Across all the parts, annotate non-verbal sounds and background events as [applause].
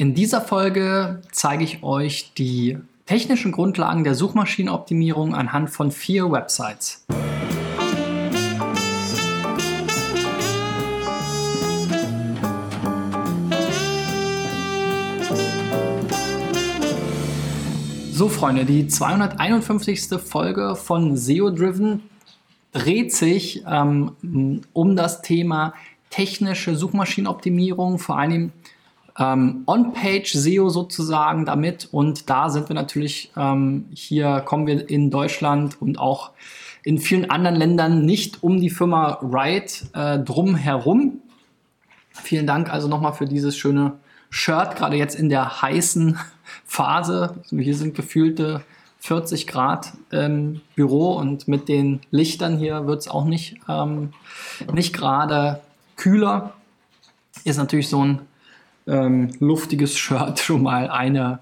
In dieser Folge zeige ich euch die technischen Grundlagen der Suchmaschinenoptimierung anhand von vier Websites. So Freunde, die 251. Folge von SEO Driven dreht sich ähm, um das Thema technische Suchmaschinenoptimierung, vor allem ähm, On-Page-SEO sozusagen damit. Und da sind wir natürlich, ähm, hier kommen wir in Deutschland und auch in vielen anderen Ländern nicht um die Firma Riot äh, drum herum. Vielen Dank also nochmal für dieses schöne Shirt, gerade jetzt in der heißen [laughs] Phase. Hier sind gefühlte 40 Grad im Büro und mit den Lichtern hier wird es auch nicht, ähm, nicht gerade kühler. Ist natürlich so ein ähm, luftiges Shirt [laughs] schon mal eine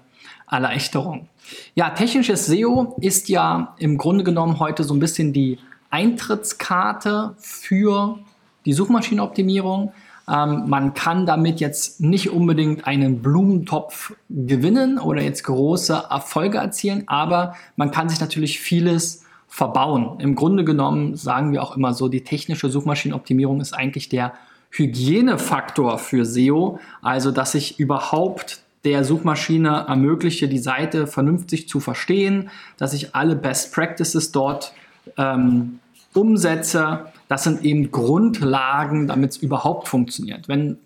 Erleichterung. Ja, technisches SEO ist ja im Grunde genommen heute so ein bisschen die Eintrittskarte für die Suchmaschinenoptimierung. Ähm, man kann damit jetzt nicht unbedingt einen Blumentopf gewinnen oder jetzt große Erfolge erzielen, aber man kann sich natürlich vieles verbauen. Im Grunde genommen sagen wir auch immer so, die technische Suchmaschinenoptimierung ist eigentlich der Hygienefaktor für SEO, also dass ich überhaupt der Suchmaschine ermögliche, die Seite vernünftig zu verstehen, dass ich alle Best Practices dort ähm, umsetze. Das sind eben Grundlagen, damit es überhaupt funktioniert. Wenn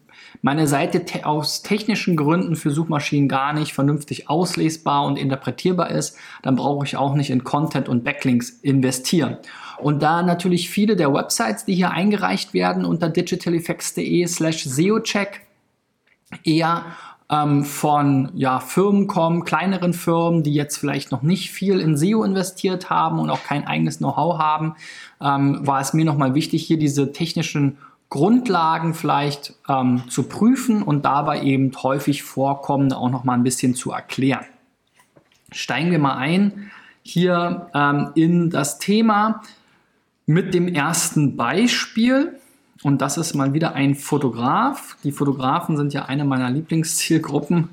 meine Seite te aus technischen Gründen für Suchmaschinen gar nicht vernünftig auslesbar und interpretierbar ist, dann brauche ich auch nicht in Content und Backlinks investieren. Und da natürlich viele der Websites, die hier eingereicht werden unter digitaleffects.de slash SEOcheck, eher ähm, von ja, Firmen kommen, kleineren Firmen, die jetzt vielleicht noch nicht viel in SEO investiert haben und auch kein eigenes Know-how haben, ähm, war es mir nochmal wichtig, hier diese technischen Grundlagen vielleicht ähm, zu prüfen und dabei eben häufig vorkommende auch noch mal ein bisschen zu erklären. Steigen wir mal ein hier ähm, in das Thema mit dem ersten Beispiel. Und das ist mal wieder ein Fotograf. Die Fotografen sind ja eine meiner Lieblingszielgruppen.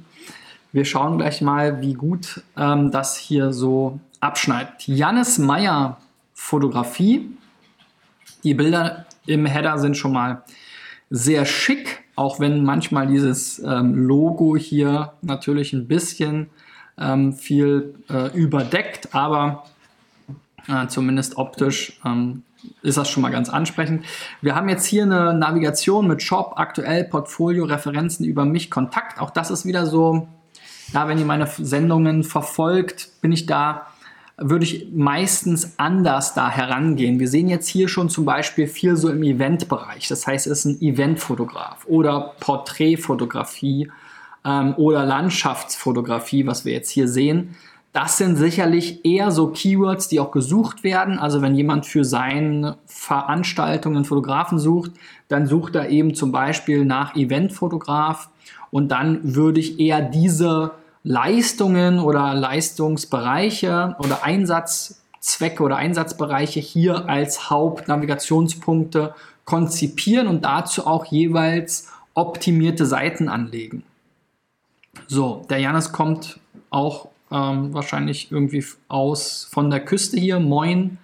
Wir schauen gleich mal, wie gut ähm, das hier so abschneidet. Jannis Meyer Fotografie. Die Bilder im Header sind schon mal sehr schick, auch wenn manchmal dieses ähm, Logo hier natürlich ein bisschen ähm, viel äh, überdeckt, aber äh, zumindest optisch ähm, ist das schon mal ganz ansprechend. Wir haben jetzt hier eine Navigation mit Shop, aktuell, Portfolio, Referenzen über mich, Kontakt. Auch das ist wieder so, ja, wenn ihr meine Sendungen verfolgt, bin ich da würde ich meistens anders da herangehen. Wir sehen jetzt hier schon zum Beispiel viel so im Eventbereich. Das heißt, es ist ein Eventfotograf oder Porträtfotografie ähm, oder Landschaftsfotografie, was wir jetzt hier sehen. Das sind sicherlich eher so Keywords, die auch gesucht werden. Also wenn jemand für seine Veranstaltungen Fotografen sucht, dann sucht er eben zum Beispiel nach Eventfotograf und dann würde ich eher diese Leistungen oder Leistungsbereiche oder Einsatzzwecke oder Einsatzbereiche hier als Hauptnavigationspunkte konzipieren und dazu auch jeweils optimierte Seiten anlegen. So, der Janis kommt auch ähm, wahrscheinlich irgendwie aus von der Küste hier. Moin.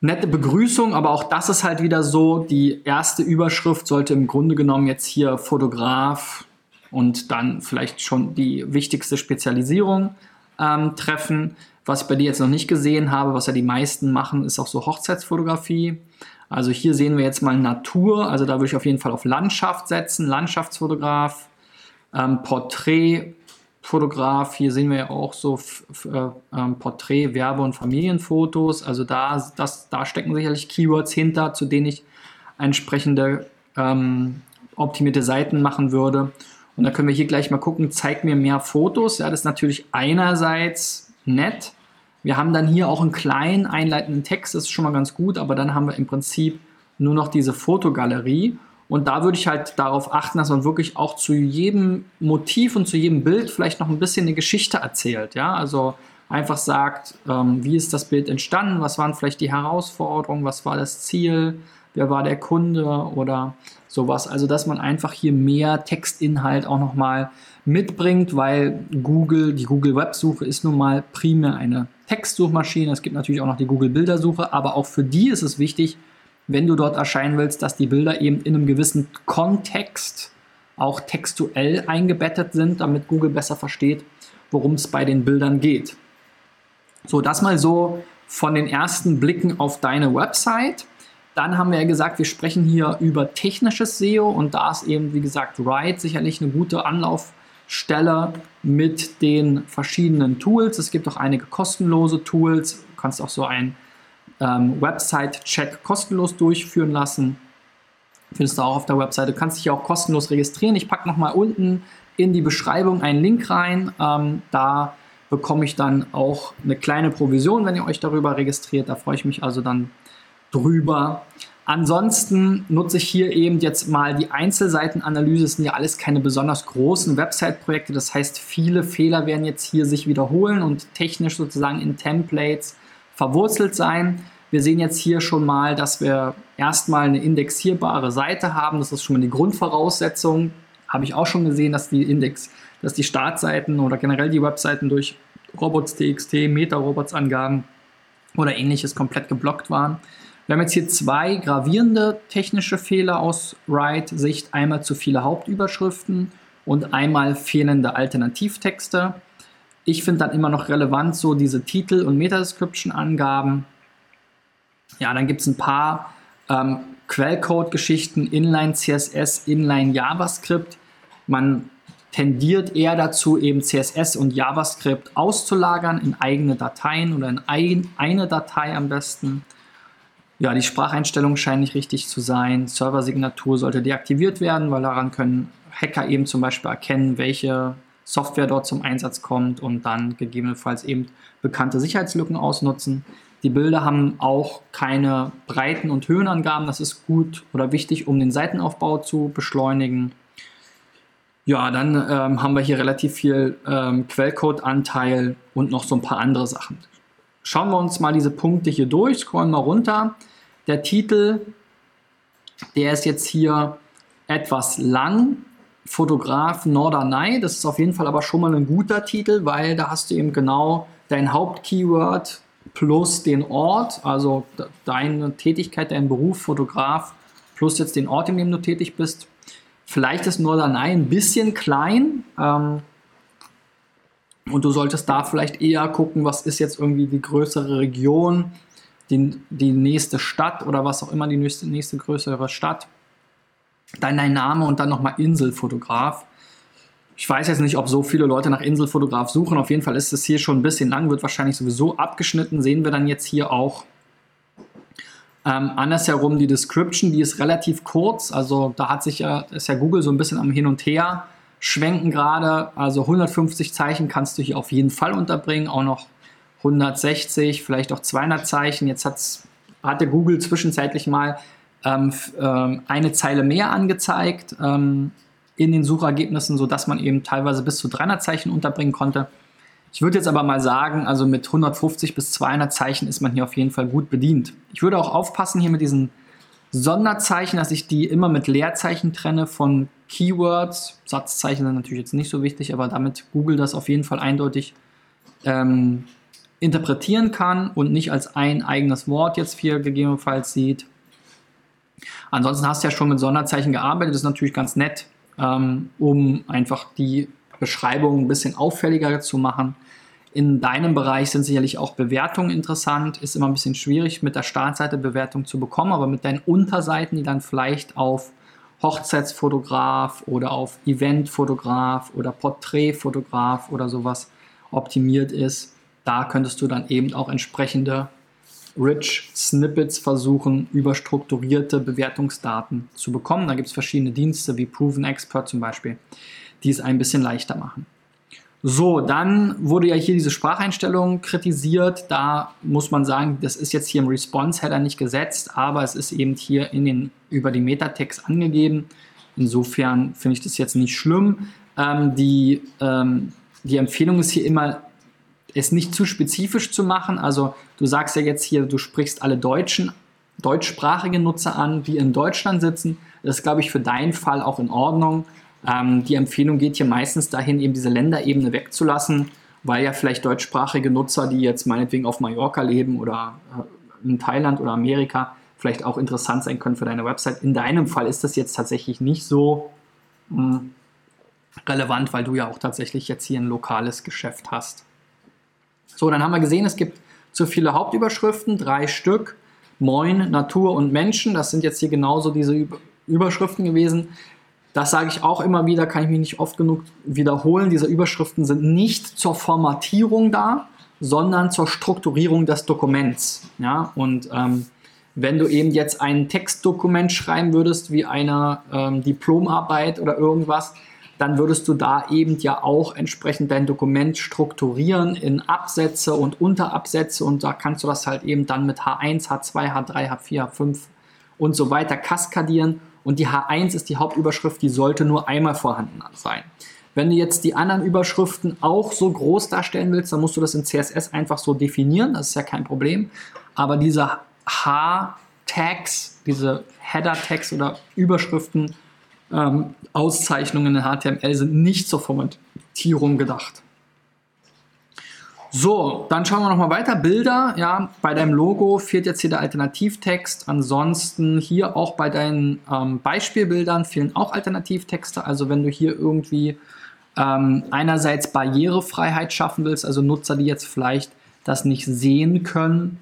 Nette Begrüßung, aber auch das ist halt wieder so. Die erste Überschrift sollte im Grunde genommen jetzt hier Fotograf, und dann vielleicht schon die wichtigste Spezialisierung ähm, treffen. Was ich bei dir jetzt noch nicht gesehen habe, was ja die meisten machen, ist auch so Hochzeitsfotografie. Also hier sehen wir jetzt mal Natur, also da würde ich auf jeden Fall auf Landschaft setzen, Landschaftsfotograf, ähm, Porträtfotograf, hier sehen wir ja auch so äh, ähm, Porträt, Werbe- und Familienfotos, also da, das, da stecken sicherlich Keywords hinter, zu denen ich entsprechende ähm, optimierte Seiten machen würde. Und da können wir hier gleich mal gucken, zeigt mir mehr Fotos. Ja, das ist natürlich einerseits nett. Wir haben dann hier auch einen kleinen einleitenden Text, das ist schon mal ganz gut, aber dann haben wir im Prinzip nur noch diese Fotogalerie. Und da würde ich halt darauf achten, dass man wirklich auch zu jedem Motiv und zu jedem Bild vielleicht noch ein bisschen eine Geschichte erzählt. Ja, also einfach sagt, ähm, wie ist das Bild entstanden, was waren vielleicht die Herausforderungen, was war das Ziel, wer war der Kunde oder sowas. Also dass man einfach hier mehr Textinhalt auch nochmal mitbringt, weil Google, die Google Websuche ist nun mal primär eine Textsuchmaschine. Es gibt natürlich auch noch die Google Bildersuche, aber auch für die ist es wichtig, wenn du dort erscheinen willst, dass die Bilder eben in einem gewissen Kontext auch textuell eingebettet sind, damit Google besser versteht, worum es bei den Bildern geht. So, das mal so von den ersten Blicken auf deine Website. Dann haben wir ja gesagt, wir sprechen hier über technisches SEO und da ist eben, wie gesagt, Write sicherlich eine gute Anlaufstelle mit den verschiedenen Tools. Es gibt auch einige kostenlose Tools. Du kannst auch so ein ähm, Website-Check kostenlos durchführen lassen. Findest du auch auf der Webseite. Du kannst dich auch kostenlos registrieren. Ich packe nochmal unten in die Beschreibung einen Link rein. Ähm, da bekomme ich dann auch eine kleine Provision, wenn ihr euch darüber registriert. Da freue ich mich also dann drüber. Ansonsten nutze ich hier eben jetzt mal die Einzelseitenanalyse. Das sind ja alles keine besonders großen Website-Projekte. Das heißt, viele Fehler werden jetzt hier sich wiederholen und technisch sozusagen in Templates verwurzelt sein. Wir sehen jetzt hier schon mal, dass wir erstmal eine indexierbare Seite haben. Das ist schon mal die Grundvoraussetzung. Habe ich auch schon gesehen, dass die Index, dass die Startseiten oder generell die Webseiten durch Robots.txt, Meta-Robots-Angaben oder ähnliches komplett geblockt waren. Wir haben jetzt hier zwei gravierende technische Fehler aus Write-Sicht. Einmal zu viele Hauptüberschriften und einmal fehlende Alternativtexte. Ich finde dann immer noch relevant so diese Titel- und Meta-Description-Angaben. Ja, dann gibt es ein paar ähm, Quellcode-Geschichten, Inline CSS, Inline JavaScript. Man tendiert eher dazu, eben CSS und JavaScript auszulagern in eigene Dateien oder in ein, eine Datei am besten. Ja, die Spracheinstellungen scheinen nicht richtig zu sein. Serversignatur sollte deaktiviert werden, weil daran können Hacker eben zum Beispiel erkennen, welche Software dort zum Einsatz kommt und dann gegebenenfalls eben bekannte Sicherheitslücken ausnutzen. Die Bilder haben auch keine Breiten- und Höhenangaben. Das ist gut oder wichtig, um den Seitenaufbau zu beschleunigen. Ja, dann ähm, haben wir hier relativ viel ähm, Quellcode-Anteil und noch so ein paar andere Sachen. Schauen wir uns mal diese Punkte hier durch, scrollen mal runter. Der Titel, der ist jetzt hier etwas lang. Fotograf Norderney, das ist auf jeden Fall aber schon mal ein guter Titel, weil da hast du eben genau dein Hauptkeyword plus den Ort, also deine Tätigkeit, dein Beruf, Fotograf, plus jetzt den Ort, in dem du tätig bist. Vielleicht ist Norderney ein bisschen klein ähm, und du solltest da vielleicht eher gucken, was ist jetzt irgendwie die größere Region, die, die nächste Stadt oder was auch immer die nächste, nächste größere Stadt. Dann dein Name und dann nochmal Inselfotograf. Ich weiß jetzt nicht, ob so viele Leute nach Inselfotograf suchen. Auf jeden Fall ist es hier schon ein bisschen lang, wird wahrscheinlich sowieso abgeschnitten. Sehen wir dann jetzt hier auch ähm, andersherum die Description, die ist relativ kurz. Also da hat sich ja, ist ja Google so ein bisschen am Hin und Her schwenken gerade. Also 150 Zeichen kannst du hier auf jeden Fall unterbringen. Auch noch 160, vielleicht auch 200 Zeichen. Jetzt hat's, hatte Google zwischenzeitlich mal ähm, ähm, eine Zeile mehr angezeigt ähm, in den Suchergebnissen, sodass man eben teilweise bis zu 300 Zeichen unterbringen konnte. Ich würde jetzt aber mal sagen, also mit 150 bis 200 Zeichen ist man hier auf jeden Fall gut bedient. Ich würde auch aufpassen hier mit diesen Sonderzeichen, dass ich die immer mit Leerzeichen trenne von Keywords. Satzzeichen sind natürlich jetzt nicht so wichtig, aber damit Google das auf jeden Fall eindeutig ähm, interpretieren kann und nicht als ein eigenes Wort jetzt hier gegebenenfalls sieht. Ansonsten hast du ja schon mit Sonderzeichen gearbeitet, das ist natürlich ganz nett, ähm, um einfach die Beschreibung ein bisschen auffälliger zu machen. In deinem Bereich sind sicherlich auch Bewertungen interessant. Ist immer ein bisschen schwierig, mit der Startseite Bewertung zu bekommen, aber mit deinen Unterseiten, die dann vielleicht auf Hochzeitsfotograf oder auf Eventfotograf oder Porträtfotograf oder sowas optimiert ist, da könntest du dann eben auch entsprechende Rich Snippets versuchen, über strukturierte Bewertungsdaten zu bekommen. Da gibt es verschiedene Dienste wie Proven Expert zum Beispiel, die es ein bisschen leichter machen. So, dann wurde ja hier diese Spracheinstellung kritisiert. Da muss man sagen, das ist jetzt hier im Response-Header nicht gesetzt, aber es ist eben hier in den, über die Metatext angegeben. Insofern finde ich das jetzt nicht schlimm. Ähm, die, ähm, die Empfehlung ist hier immer es nicht zu spezifisch zu machen. Also du sagst ja jetzt hier, du sprichst alle deutschen deutschsprachige Nutzer an, die in Deutschland sitzen. Das ist, glaube ich, für deinen Fall auch in Ordnung. Ähm, die Empfehlung geht hier meistens dahin, eben diese Länderebene wegzulassen, weil ja vielleicht deutschsprachige Nutzer, die jetzt meinetwegen auf Mallorca leben oder äh, in Thailand oder Amerika, vielleicht auch interessant sein können für deine Website. In deinem Fall ist das jetzt tatsächlich nicht so mh, hm, relevant, weil du ja auch tatsächlich jetzt hier ein lokales Geschäft hast. So, dann haben wir gesehen, es gibt zu viele Hauptüberschriften, drei Stück. Moin, Natur und Menschen, das sind jetzt hier genauso diese Überschriften gewesen. Das sage ich auch immer wieder, kann ich mich nicht oft genug wiederholen. Diese Überschriften sind nicht zur Formatierung da, sondern zur Strukturierung des Dokuments. Ja, und ähm, wenn du eben jetzt ein Textdokument schreiben würdest, wie eine ähm, Diplomarbeit oder irgendwas, dann würdest du da eben ja auch entsprechend dein Dokument strukturieren in Absätze und Unterabsätze und da kannst du das halt eben dann mit H1, H2, H3, H4, H5 und so weiter kaskadieren und die H1 ist die Hauptüberschrift, die sollte nur einmal vorhanden sein. Wenn du jetzt die anderen Überschriften auch so groß darstellen willst, dann musst du das in CSS einfach so definieren, das ist ja kein Problem, aber diese H-Tags, diese Header-Tags oder Überschriften, ähm, Auszeichnungen in HTML sind nicht zur Formatierung gedacht. So, dann schauen wir nochmal weiter. Bilder, ja, bei deinem Logo fehlt jetzt hier der Alternativtext. Ansonsten hier auch bei deinen ähm, Beispielbildern fehlen auch Alternativtexte. Also wenn du hier irgendwie ähm, einerseits Barrierefreiheit schaffen willst, also Nutzer, die jetzt vielleicht das nicht sehen können,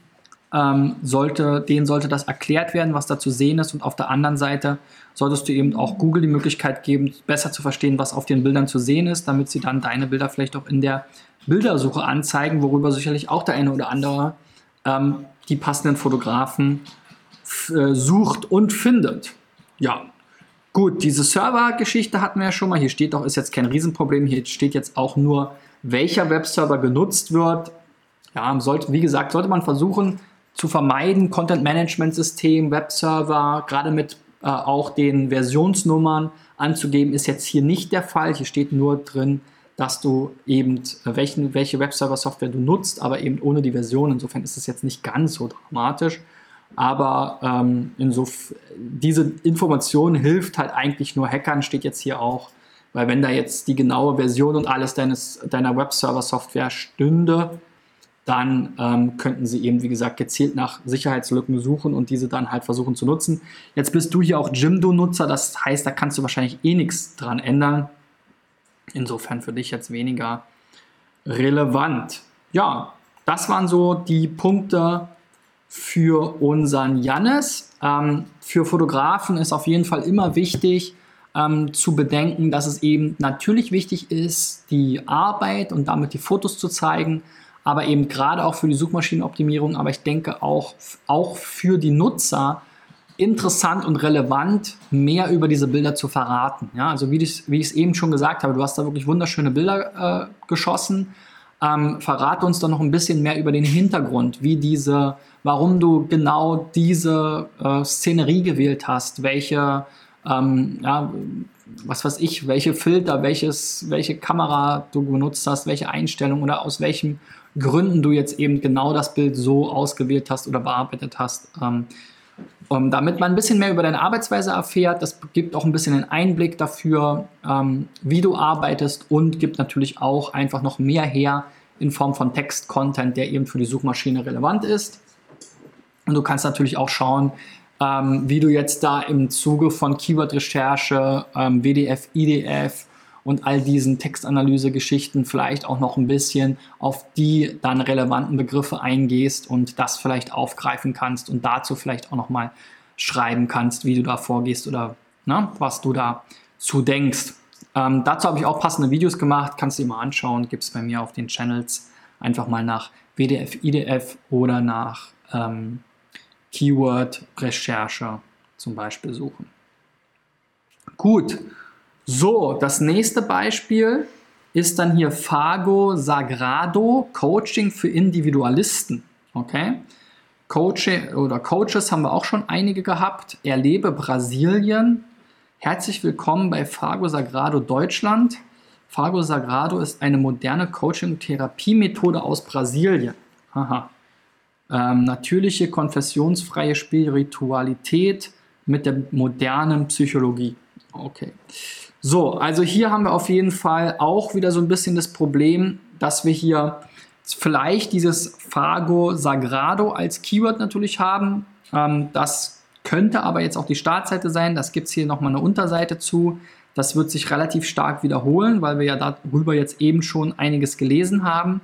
ähm, sollte, denen sollte das erklärt werden, was da zu sehen ist. Und auf der anderen Seite solltest du eben auch Google die Möglichkeit geben, besser zu verstehen, was auf den Bildern zu sehen ist, damit sie dann deine Bilder vielleicht auch in der Bildersuche anzeigen, worüber sicherlich auch der eine oder andere ähm, die passenden Fotografen äh, sucht und findet. Ja, gut, diese Server-Geschichte hatten wir ja schon mal. Hier steht doch, ist jetzt kein Riesenproblem. Hier steht jetzt auch nur, welcher Webserver genutzt wird. Ja, sollte, wie gesagt, sollte man versuchen, zu vermeiden, Content-Management-System, Webserver, gerade mit äh, auch den Versionsnummern anzugeben, ist jetzt hier nicht der Fall. Hier steht nur drin, dass du eben, äh, welchen, welche Webserver-Software du nutzt, aber eben ohne die Version. Insofern ist es jetzt nicht ganz so dramatisch. Aber ähm, diese Information hilft halt eigentlich nur Hackern, steht jetzt hier auch. Weil wenn da jetzt die genaue Version und alles deines, deiner Webserver-Software stünde, dann ähm, könnten sie eben, wie gesagt, gezielt nach Sicherheitslücken suchen und diese dann halt versuchen zu nutzen. Jetzt bist du hier auch Jimdo-Nutzer, das heißt, da kannst du wahrscheinlich eh nichts dran ändern. Insofern für dich jetzt weniger relevant. Ja, das waren so die Punkte für unseren Jannis. Ähm, für Fotografen ist auf jeden Fall immer wichtig ähm, zu bedenken, dass es eben natürlich wichtig ist, die Arbeit und damit die Fotos zu zeigen, aber eben gerade auch für die Suchmaschinenoptimierung, aber ich denke auch, auch für die Nutzer interessant und relevant, mehr über diese Bilder zu verraten. Ja, also wie ich es eben schon gesagt habe, du hast da wirklich wunderschöne Bilder äh, geschossen. Ähm, verrate uns doch noch ein bisschen mehr über den Hintergrund, wie diese, warum du genau diese äh, Szenerie gewählt hast, welche, ähm, ja, was weiß ich, welche Filter, welches, welche Kamera du benutzt hast, welche Einstellung oder aus welchem Gründen du jetzt eben genau das Bild so ausgewählt hast oder bearbeitet hast. Ähm, um, damit man ein bisschen mehr über deine Arbeitsweise erfährt, das gibt auch ein bisschen einen Einblick dafür, ähm, wie du arbeitest und gibt natürlich auch einfach noch mehr her in Form von Text-Content, der eben für die Suchmaschine relevant ist. Und du kannst natürlich auch schauen, ähm, wie du jetzt da im Zuge von Keyword-Recherche, ähm, WDF, IDF und all diesen Textanalyse-Geschichten vielleicht auch noch ein bisschen auf die dann relevanten Begriffe eingehst und das vielleicht aufgreifen kannst und dazu vielleicht auch noch mal schreiben kannst, wie du da vorgehst oder ne, was du da zu denkst. Ähm, dazu habe ich auch passende Videos gemacht, kannst du dir mal anschauen, gibt es bei mir auf den Channels. Einfach mal nach WDF, IDF oder nach ähm, Keyword-Recherche zum Beispiel suchen. Gut, so, das nächste Beispiel ist dann hier Fago Sagrado Coaching für Individualisten. Okay? Coaching oder Coaches haben wir auch schon einige gehabt. Erlebe Brasilien. Herzlich willkommen bei Fago Sagrado Deutschland. Fago Sagrado ist eine moderne Coaching-Therapiemethode aus Brasilien. Aha. Ähm, natürliche, konfessionsfreie Spiritualität mit der modernen Psychologie. Okay. So, also hier haben wir auf jeden Fall auch wieder so ein bisschen das Problem, dass wir hier vielleicht dieses Fago Sagrado als Keyword natürlich haben. Ähm, das könnte aber jetzt auch die Startseite sein. Das gibt es hier nochmal eine Unterseite zu. Das wird sich relativ stark wiederholen, weil wir ja darüber jetzt eben schon einiges gelesen haben.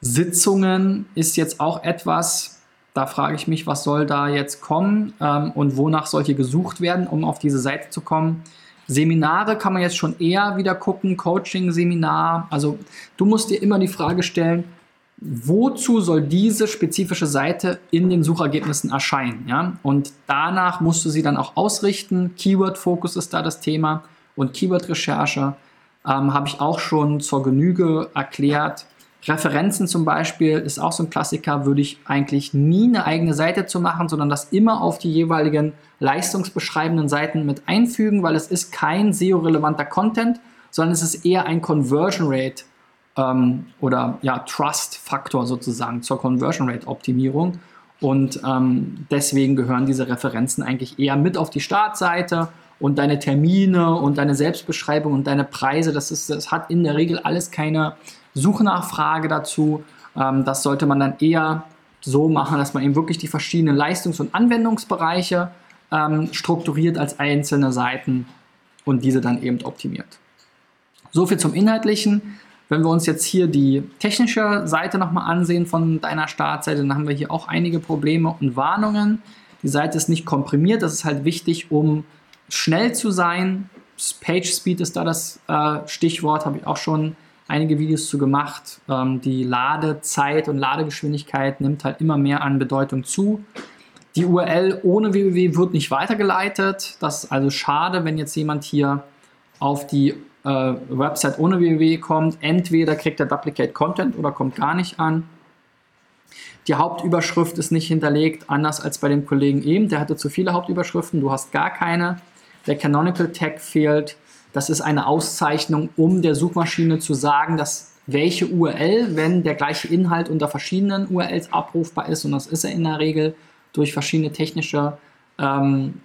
Sitzungen ist jetzt auch etwas, da frage ich mich, was soll da jetzt kommen ähm, und wonach soll hier gesucht werden, um auf diese Seite zu kommen. Seminare kann man jetzt schon eher wieder gucken, Coaching-Seminar. Also du musst dir immer die Frage stellen, wozu soll diese spezifische Seite in den Suchergebnissen erscheinen. Ja? Und danach musst du sie dann auch ausrichten. Keyword-Fokus ist da das Thema und Keyword-Recherche ähm, habe ich auch schon zur Genüge erklärt. Referenzen zum Beispiel ist auch so ein Klassiker, würde ich eigentlich nie eine eigene Seite zu machen, sondern das immer auf die jeweiligen leistungsbeschreibenden Seiten mit einfügen, weil es ist kein SEO-relevanter Content, sondern es ist eher ein Conversion Rate ähm, oder ja, Trust-Faktor sozusagen zur Conversion Rate-Optimierung. Und ähm, deswegen gehören diese Referenzen eigentlich eher mit auf die Startseite und deine Termine und deine Selbstbeschreibung und deine Preise. Das, ist, das hat in der Regel alles keine Suchnachfrage dazu. Ähm, das sollte man dann eher so machen, dass man eben wirklich die verschiedenen Leistungs- und Anwendungsbereiche ähm, strukturiert als einzelne Seiten und diese dann eben optimiert. So viel zum Inhaltlichen. Wenn wir uns jetzt hier die technische Seite nochmal ansehen von deiner Startseite, dann haben wir hier auch einige Probleme und Warnungen. Die Seite ist nicht komprimiert, das ist halt wichtig, um schnell zu sein. Page Speed ist da das äh, Stichwort, habe ich auch schon einige Videos zu gemacht. Ähm, die Ladezeit und Ladegeschwindigkeit nimmt halt immer mehr an Bedeutung zu. Die URL ohne www wird nicht weitergeleitet. Das ist also schade, wenn jetzt jemand hier auf die äh, Website ohne www kommt, entweder kriegt er Duplicate Content oder kommt gar nicht an. Die Hauptüberschrift ist nicht hinterlegt, anders als bei dem Kollegen eben. Der hatte zu viele Hauptüberschriften, du hast gar keine. Der Canonical Tag fehlt. Das ist eine Auszeichnung, um der Suchmaschine zu sagen, dass welche URL, wenn der gleiche Inhalt unter verschiedenen URLs abrufbar ist, und das ist er in der Regel durch verschiedene technische ähm,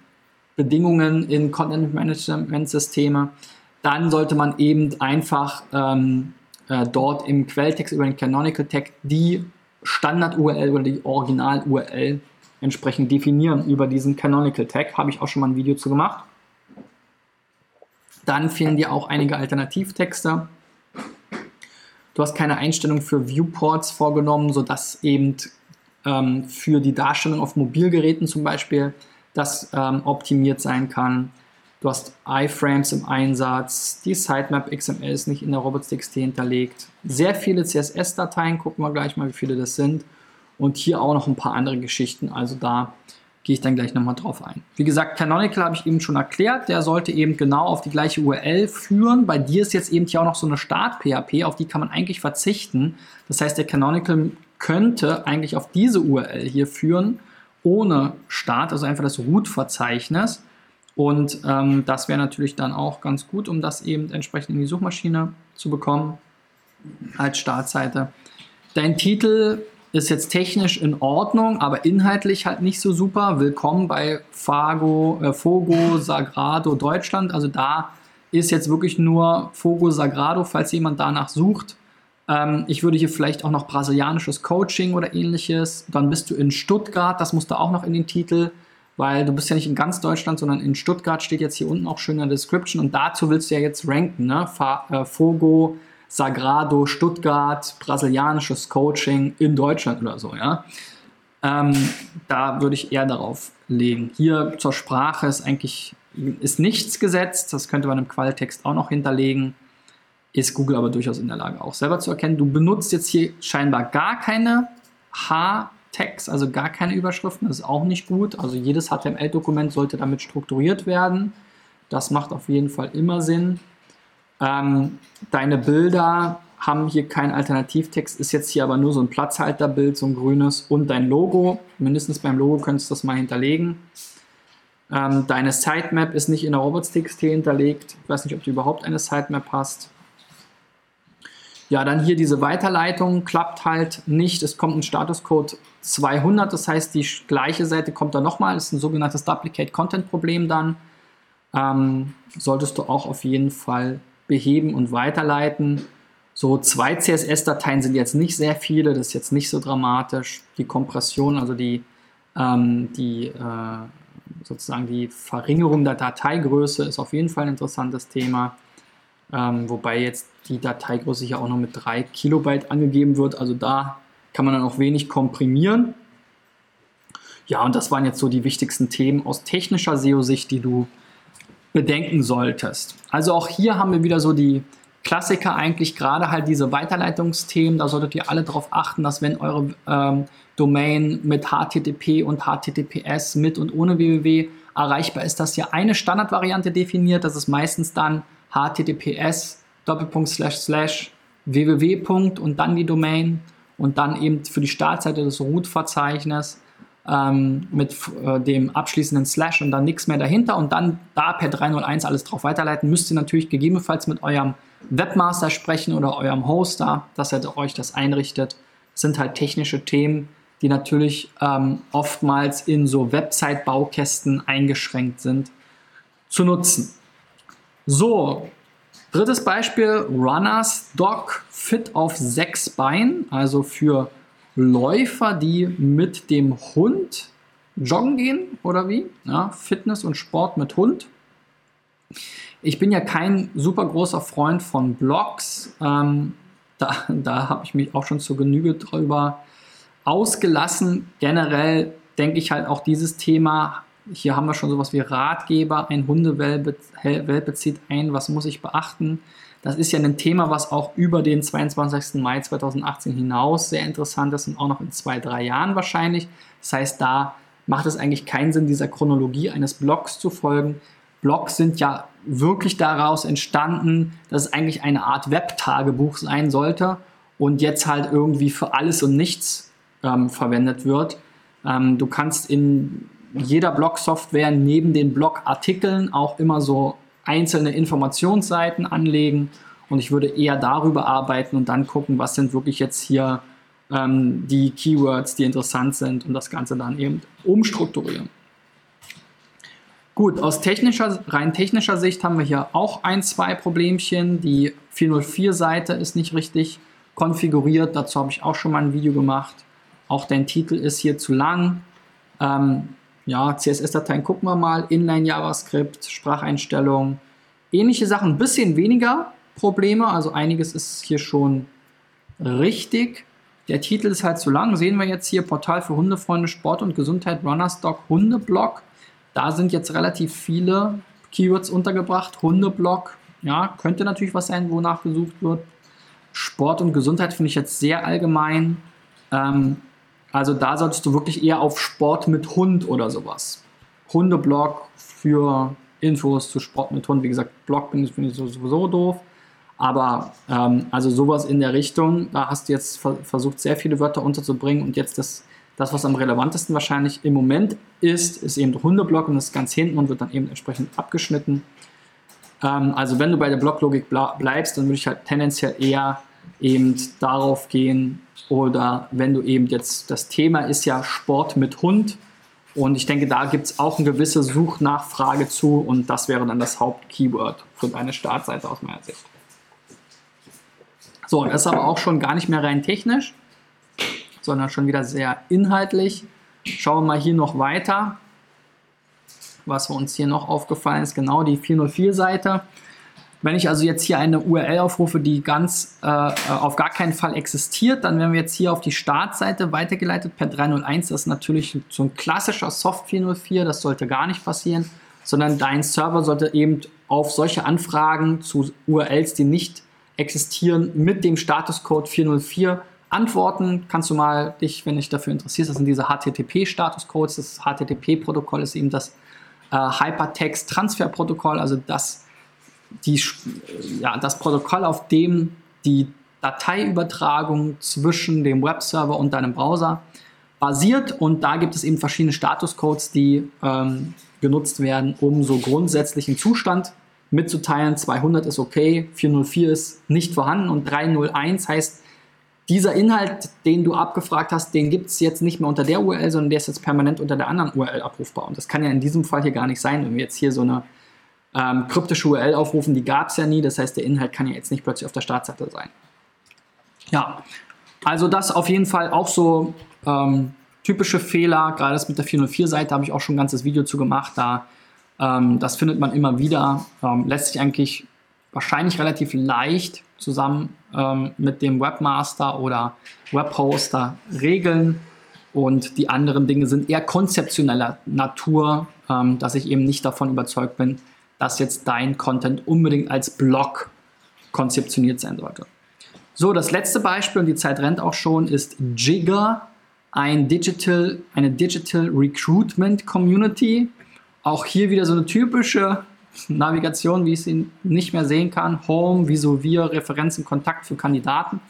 Bedingungen in Content-Management-Systeme, dann sollte man eben einfach ähm, äh, dort im Quelltext über den Canonical Tag die Standard-URL oder die Original-URL entsprechend definieren über diesen Canonical Tag. Habe ich auch schon mal ein Video zu gemacht. Dann fehlen dir auch einige Alternativtexte. Du hast keine Einstellung für Viewports vorgenommen, sodass eben ähm, für die Darstellung auf Mobilgeräten zum Beispiel das ähm, optimiert sein kann. Du hast iFrames im Einsatz, die Sitemap XML ist nicht in der Robots.txt hinterlegt. Sehr viele CSS-Dateien, gucken wir gleich mal, wie viele das sind. Und hier auch noch ein paar andere Geschichten, also da gehe ich dann gleich nochmal drauf ein. Wie gesagt, Canonical habe ich eben schon erklärt, der sollte eben genau auf die gleiche URL führen. Bei dir ist jetzt eben hier auch noch so eine Start-PHP, auf die kann man eigentlich verzichten. Das heißt, der Canonical könnte eigentlich auf diese URL hier führen, ohne Start, also einfach das Root-Verzeichnis. Und ähm, das wäre natürlich dann auch ganz gut, um das eben entsprechend in die Suchmaschine zu bekommen als Startseite. Dein Titel ist jetzt technisch in Ordnung, aber inhaltlich halt nicht so super. Willkommen bei Fago, äh, Fogo Sagrado Deutschland. Also da ist jetzt wirklich nur Fogo Sagrado, falls jemand danach sucht. Ähm, ich würde hier vielleicht auch noch brasilianisches Coaching oder ähnliches. Dann bist du in Stuttgart, das musst du auch noch in den Titel weil du bist ja nicht in ganz Deutschland, sondern in Stuttgart steht jetzt hier unten auch schön in der Description und dazu willst du ja jetzt ranken, ne? Äh, Fogo, Sagrado, Stuttgart, brasilianisches Coaching in Deutschland oder so, ja. Ähm, da würde ich eher darauf legen. Hier zur Sprache ist eigentlich ist nichts gesetzt, das könnte man im Quelltext auch noch hinterlegen. Ist Google aber durchaus in der Lage, auch selber zu erkennen. Du benutzt jetzt hier scheinbar gar keine H- Tags, also gar keine Überschriften. Das ist auch nicht gut. Also jedes HTML-Dokument sollte damit strukturiert werden. Das macht auf jeden Fall immer Sinn. Ähm, deine Bilder haben hier keinen Alternativtext, ist jetzt hier aber nur so ein Platzhalterbild, so ein grünes und dein Logo. Mindestens beim Logo könntest du das mal hinterlegen. Ähm, deine Sitemap ist nicht in der Robots.txt hinterlegt. Ich weiß nicht, ob du überhaupt eine Sitemap hast. ja, dann hier diese Weiterleitung klappt halt nicht. Es kommt ein Statuscode 200, das heißt, die gleiche Seite kommt dann nochmal. Das ist ein sogenanntes Duplicate Content Problem dann. Ähm, solltest du auch auf jeden Fall beheben und weiterleiten. So zwei CSS-Dateien sind jetzt nicht sehr viele, das ist jetzt nicht so dramatisch. Die Kompression, also die, ähm, die äh, sozusagen die Verringerung der Dateigröße ist auf jeden Fall ein interessantes Thema. Ähm, wobei jetzt die Dateigröße hier auch noch mit 3 Kilobyte angegeben wird. Also da kann man dann auch wenig komprimieren. Ja, und das waren jetzt so die wichtigsten Themen aus technischer SEO-Sicht, die du bedenken solltest. Also auch hier haben wir wieder so die Klassiker eigentlich, gerade halt diese Weiterleitungsthemen. Da solltet ihr alle darauf achten, dass wenn eure ähm, Domain mit HTTP und HTTPS mit und ohne www erreichbar ist, dass ihr eine Standardvariante definiert. Das ist meistens dann HTTPS Doppelpunkt slash slash www. und dann die Domain und dann eben für die Startseite das Root-Verzeichnis ähm, mit äh, dem abschließenden Slash und dann nichts mehr dahinter und dann da per 301 alles drauf weiterleiten, müsst ihr natürlich gegebenenfalls mit eurem Webmaster sprechen oder eurem Hoster, dass er euch das einrichtet. Das sind halt technische Themen, die natürlich ähm, oftmals in so Website-Baukästen eingeschränkt sind, zu nutzen. So, drittes Beispiel, Runners Dog Fit auf sechs Beinen, also für Läufer, die mit dem Hund joggen gehen oder wie? Ja, Fitness und Sport mit Hund. Ich bin ja kein super großer Freund von Blogs. Ähm, da da habe ich mich auch schon zur Genüge drüber ausgelassen. Generell denke ich halt auch dieses Thema, hier haben wir schon sowas wie Ratgeber, ein Hundewelpe zieht ein, was muss ich beachten? Das ist ja ein Thema, was auch über den 22. Mai 2018 hinaus sehr interessant ist und auch noch in zwei, drei Jahren wahrscheinlich. Das heißt, da macht es eigentlich keinen Sinn, dieser Chronologie eines Blogs zu folgen. Blogs sind ja wirklich daraus entstanden, dass es eigentlich eine Art Webtagebuch sein sollte und jetzt halt irgendwie für alles und nichts ähm, verwendet wird. Ähm, du kannst in jeder Blog-Software neben den Blogartikeln auch immer so einzelne Informationsseiten anlegen und ich würde eher darüber arbeiten und dann gucken, was sind wirklich jetzt hier ähm, die Keywords, die interessant sind und das Ganze dann eben umstrukturieren. Gut, aus technischer, rein technischer Sicht haben wir hier auch ein, zwei Problemchen. Die 404-Seite ist nicht richtig konfiguriert. Dazu habe ich auch schon mal ein Video gemacht. Auch dein Titel ist hier zu lang. Ähm, ja, CSS-Dateien gucken wir mal. Inline JavaScript, Spracheinstellungen. Ähnliche Sachen, ein bisschen weniger Probleme. Also einiges ist hier schon richtig. Der Titel ist halt zu lang. Sehen wir jetzt hier Portal für Hundefreunde, Sport und Gesundheit, Runnerstock, Hundeblog. Da sind jetzt relativ viele Keywords untergebracht. Hundeblock, ja, könnte natürlich was sein, wonach gesucht wird. Sport und Gesundheit finde ich jetzt sehr allgemein. Ähm, also da solltest du wirklich eher auf Sport mit Hund oder sowas. Hundeblog für Infos zu Sport mit Hund. Wie gesagt, Blog finde ich sowieso doof. Aber ähm, also sowas in der Richtung, da hast du jetzt versucht, sehr viele Wörter unterzubringen und jetzt das das, was am relevantesten wahrscheinlich im Moment ist, ist eben der Hundeblock und das ist ganz hinten und wird dann eben entsprechend abgeschnitten. Ähm, also wenn du bei der Blocklogik bleibst, dann würde ich halt tendenziell eher eben darauf gehen oder wenn du eben jetzt, das Thema ist ja Sport mit Hund und ich denke, da gibt es auch eine gewisse Suchnachfrage zu und das wäre dann das Hauptkeyword für deine Startseite aus meiner Sicht. So, das ist aber auch schon gar nicht mehr rein technisch sondern schon wieder sehr inhaltlich. Schauen wir mal hier noch weiter. Was uns hier noch aufgefallen ist, genau die 404-Seite. Wenn ich also jetzt hier eine URL aufrufe, die ganz äh, auf gar keinen Fall existiert, dann werden wir jetzt hier auf die Startseite weitergeleitet per 301. Das ist natürlich so ein klassischer Soft 404, das sollte gar nicht passieren, sondern dein Server sollte eben auf solche Anfragen zu URLs, die nicht existieren, mit dem Statuscode 404 antworten. Kannst du mal dich, wenn dich dafür interessierst, das sind diese HTTP-Statuscodes. Das HTTP-Protokoll ist eben das äh, Hypertext-Transfer-Protokoll, also das, die, ja, das Protokoll, auf dem die Dateiübertragung zwischen dem Webserver und deinem Browser basiert. Und da gibt es eben verschiedene Statuscodes, die ähm, genutzt werden, um so grundsätzlichen Zustand mitzuteilen, 200 ist okay, 404 ist nicht vorhanden und 301 heißt, dieser Inhalt, den du abgefragt hast, den gibt es jetzt nicht mehr unter der URL, sondern der ist jetzt permanent unter der anderen URL abrufbar. Und das kann ja in diesem Fall hier gar nicht sein, wenn wir jetzt hier so eine ähm, kryptische URL aufrufen, die gab es ja nie. Das heißt, der Inhalt kann ja jetzt nicht plötzlich auf der Startseite sein. Ja, also das auf jeden Fall auch so ähm, typische Fehler. Gerade das mit der 404-Seite habe ich auch schon ein ganzes Video zu gemacht. Da, ähm, das findet man immer wieder. Ähm, lässt sich eigentlich wahrscheinlich relativ leicht zusammen ähm, mit dem Webmaster oder Webhoster regeln. Und die anderen Dinge sind eher konzeptioneller Natur, ähm, dass ich eben nicht davon überzeugt bin, dass jetzt dein Content unbedingt als Blog konzeptioniert sein sollte. So, das letzte Beispiel, und die Zeit rennt auch schon, ist Jigger, ein Digital, eine Digital Recruitment Community. Auch hier wieder so eine typische Navigation, wie ich sie nicht mehr sehen kann. Home, wieso wir, Referenzen, Kontakt für Kandidaten.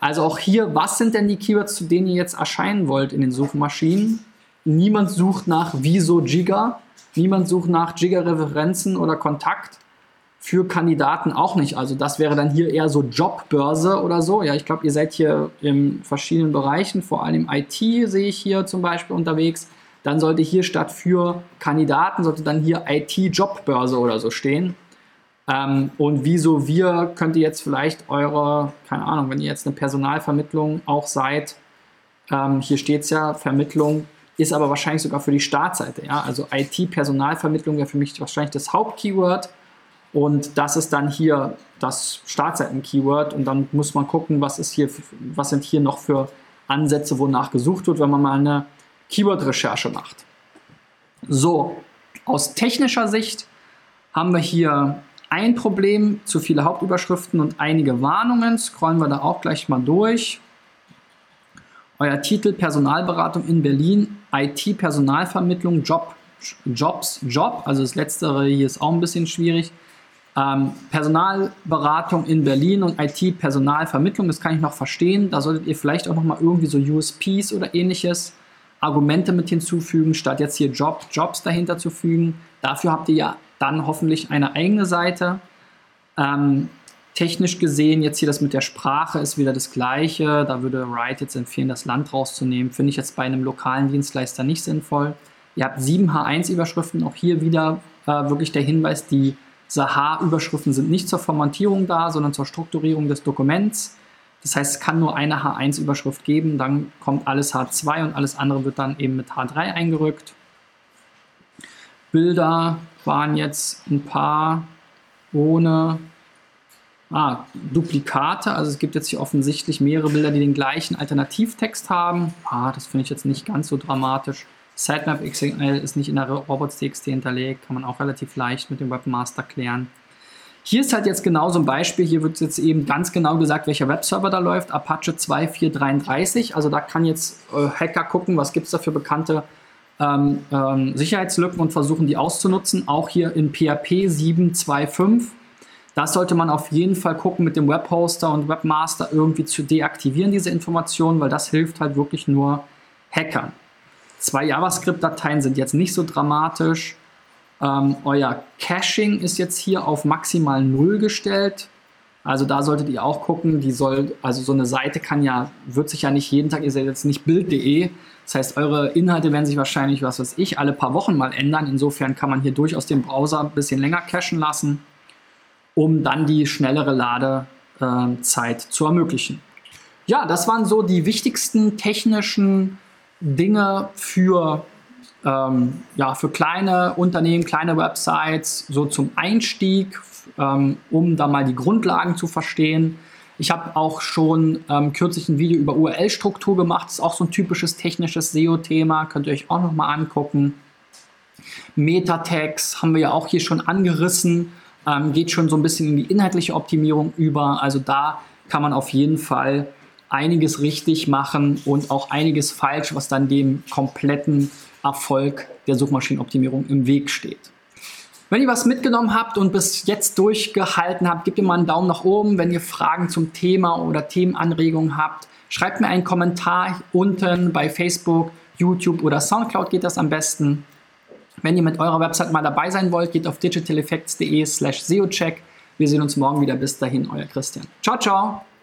Also auch hier, was sind denn die Keywords, zu denen ihr jetzt erscheinen wollt in den Suchmaschinen? Niemand sucht nach wieso Giga, niemand sucht nach Giga-Referenzen oder Kontakt. Für Kandidaten auch nicht. Also das wäre dann hier eher so Jobbörse oder so. Ja, ich glaube, ihr seid hier in verschiedenen Bereichen, vor allem IT sehe ich hier zum Beispiel unterwegs dann sollte hier statt für Kandidaten, sollte dann hier IT-Jobbörse oder so stehen. Ähm, und wieso wir, könnt ihr jetzt vielleicht eure, keine Ahnung, wenn ihr jetzt eine Personalvermittlung auch seid, ähm, hier steht es ja, Vermittlung ist aber wahrscheinlich sogar für die Startseite. Ja? Also IT-Personalvermittlung wäre für mich wahrscheinlich das Hauptkeyword. Und das ist dann hier das Startseiten-Keyword. Und dann muss man gucken, was ist hier, was sind hier noch für Ansätze, wonach gesucht wird, wenn man mal eine Keyword-Recherche macht. So, aus technischer Sicht haben wir hier ein Problem, zu viele Hauptüberschriften und einige Warnungen. Scrollen wir da auch gleich mal durch. Euer Titel Personalberatung in Berlin, IT-Personalvermittlung, Job, Jobs, Job. Also das letztere hier ist auch ein bisschen schwierig. Ähm, Personalberatung in Berlin und IT-Personalvermittlung, das kann ich noch verstehen. Da solltet ihr vielleicht auch noch mal irgendwie so USPs oder ähnliches Argumente mit hinzufügen, statt jetzt hier Job, Jobs dahinter zu fügen. Dafür habt ihr ja dann hoffentlich eine eigene Seite. Ähm, technisch gesehen, jetzt hier das mit der Sprache ist wieder das gleiche. Da würde Wright jetzt empfehlen, das Land rauszunehmen. Finde ich jetzt bei einem lokalen Dienstleister nicht sinnvoll. Ihr habt sieben H1-Überschriften. Auch hier wieder äh, wirklich der Hinweis, die H-Überschriften sind nicht zur Formatierung da, sondern zur Strukturierung des Dokuments. Das heißt, es kann nur eine H1-Überschrift geben, dann kommt alles H2 und alles andere wird dann eben mit H3 eingerückt. Bilder waren jetzt ein paar ohne ah, Duplikate. Also es gibt jetzt hier offensichtlich mehrere Bilder, die den gleichen Alternativtext haben. Ah, das finde ich jetzt nicht ganz so dramatisch. Sitemap XML ist nicht in der Robots.txt hinterlegt, kann man auch relativ leicht mit dem Webmaster klären. Hier ist halt jetzt genau so ein Beispiel. Hier wird jetzt eben ganz genau gesagt, welcher Webserver da läuft. Apache 2433. Also da kann jetzt äh, Hacker gucken, was gibt es da für bekannte ähm, ähm, Sicherheitslücken und versuchen die auszunutzen. Auch hier in PHP 725. Das sollte man auf jeden Fall gucken, mit dem Webhoster und Webmaster irgendwie zu deaktivieren, diese Informationen, weil das hilft halt wirklich nur Hackern. Zwei JavaScript-Dateien sind jetzt nicht so dramatisch. Ähm, euer Caching ist jetzt hier auf maximal 0 gestellt. Also da solltet ihr auch gucken, die soll, also so eine Seite kann ja, wird sich ja nicht jeden Tag, ihr seid jetzt nicht bild.de. Das heißt, eure Inhalte werden sich wahrscheinlich, was weiß ich, alle paar Wochen mal ändern. Insofern kann man hier durchaus den Browser ein bisschen länger cachen lassen, um dann die schnellere Ladezeit zu ermöglichen. Ja, das waren so die wichtigsten technischen Dinge für ähm, ja, für kleine Unternehmen, kleine Websites, so zum Einstieg, ähm, um da mal die Grundlagen zu verstehen. Ich habe auch schon ähm, kürzlich ein Video über URL-Struktur gemacht. Das ist auch so ein typisches technisches SEO-Thema. Könnt ihr euch auch nochmal angucken. Meta-Tags haben wir ja auch hier schon angerissen. Ähm, geht schon so ein bisschen in die inhaltliche Optimierung über. Also da kann man auf jeden Fall einiges richtig machen und auch einiges falsch, was dann dem kompletten Erfolg der Suchmaschinenoptimierung im Weg steht. Wenn ihr was mitgenommen habt und bis jetzt durchgehalten habt, gebt mir mal einen Daumen nach oben. Wenn ihr Fragen zum Thema oder Themenanregungen habt, schreibt mir einen Kommentar unten bei Facebook, YouTube oder Soundcloud geht das am besten. Wenn ihr mit eurer Website mal dabei sein wollt, geht auf digitaleffects.de slash SEOcheck. Wir sehen uns morgen wieder. Bis dahin, euer Christian. Ciao, ciao!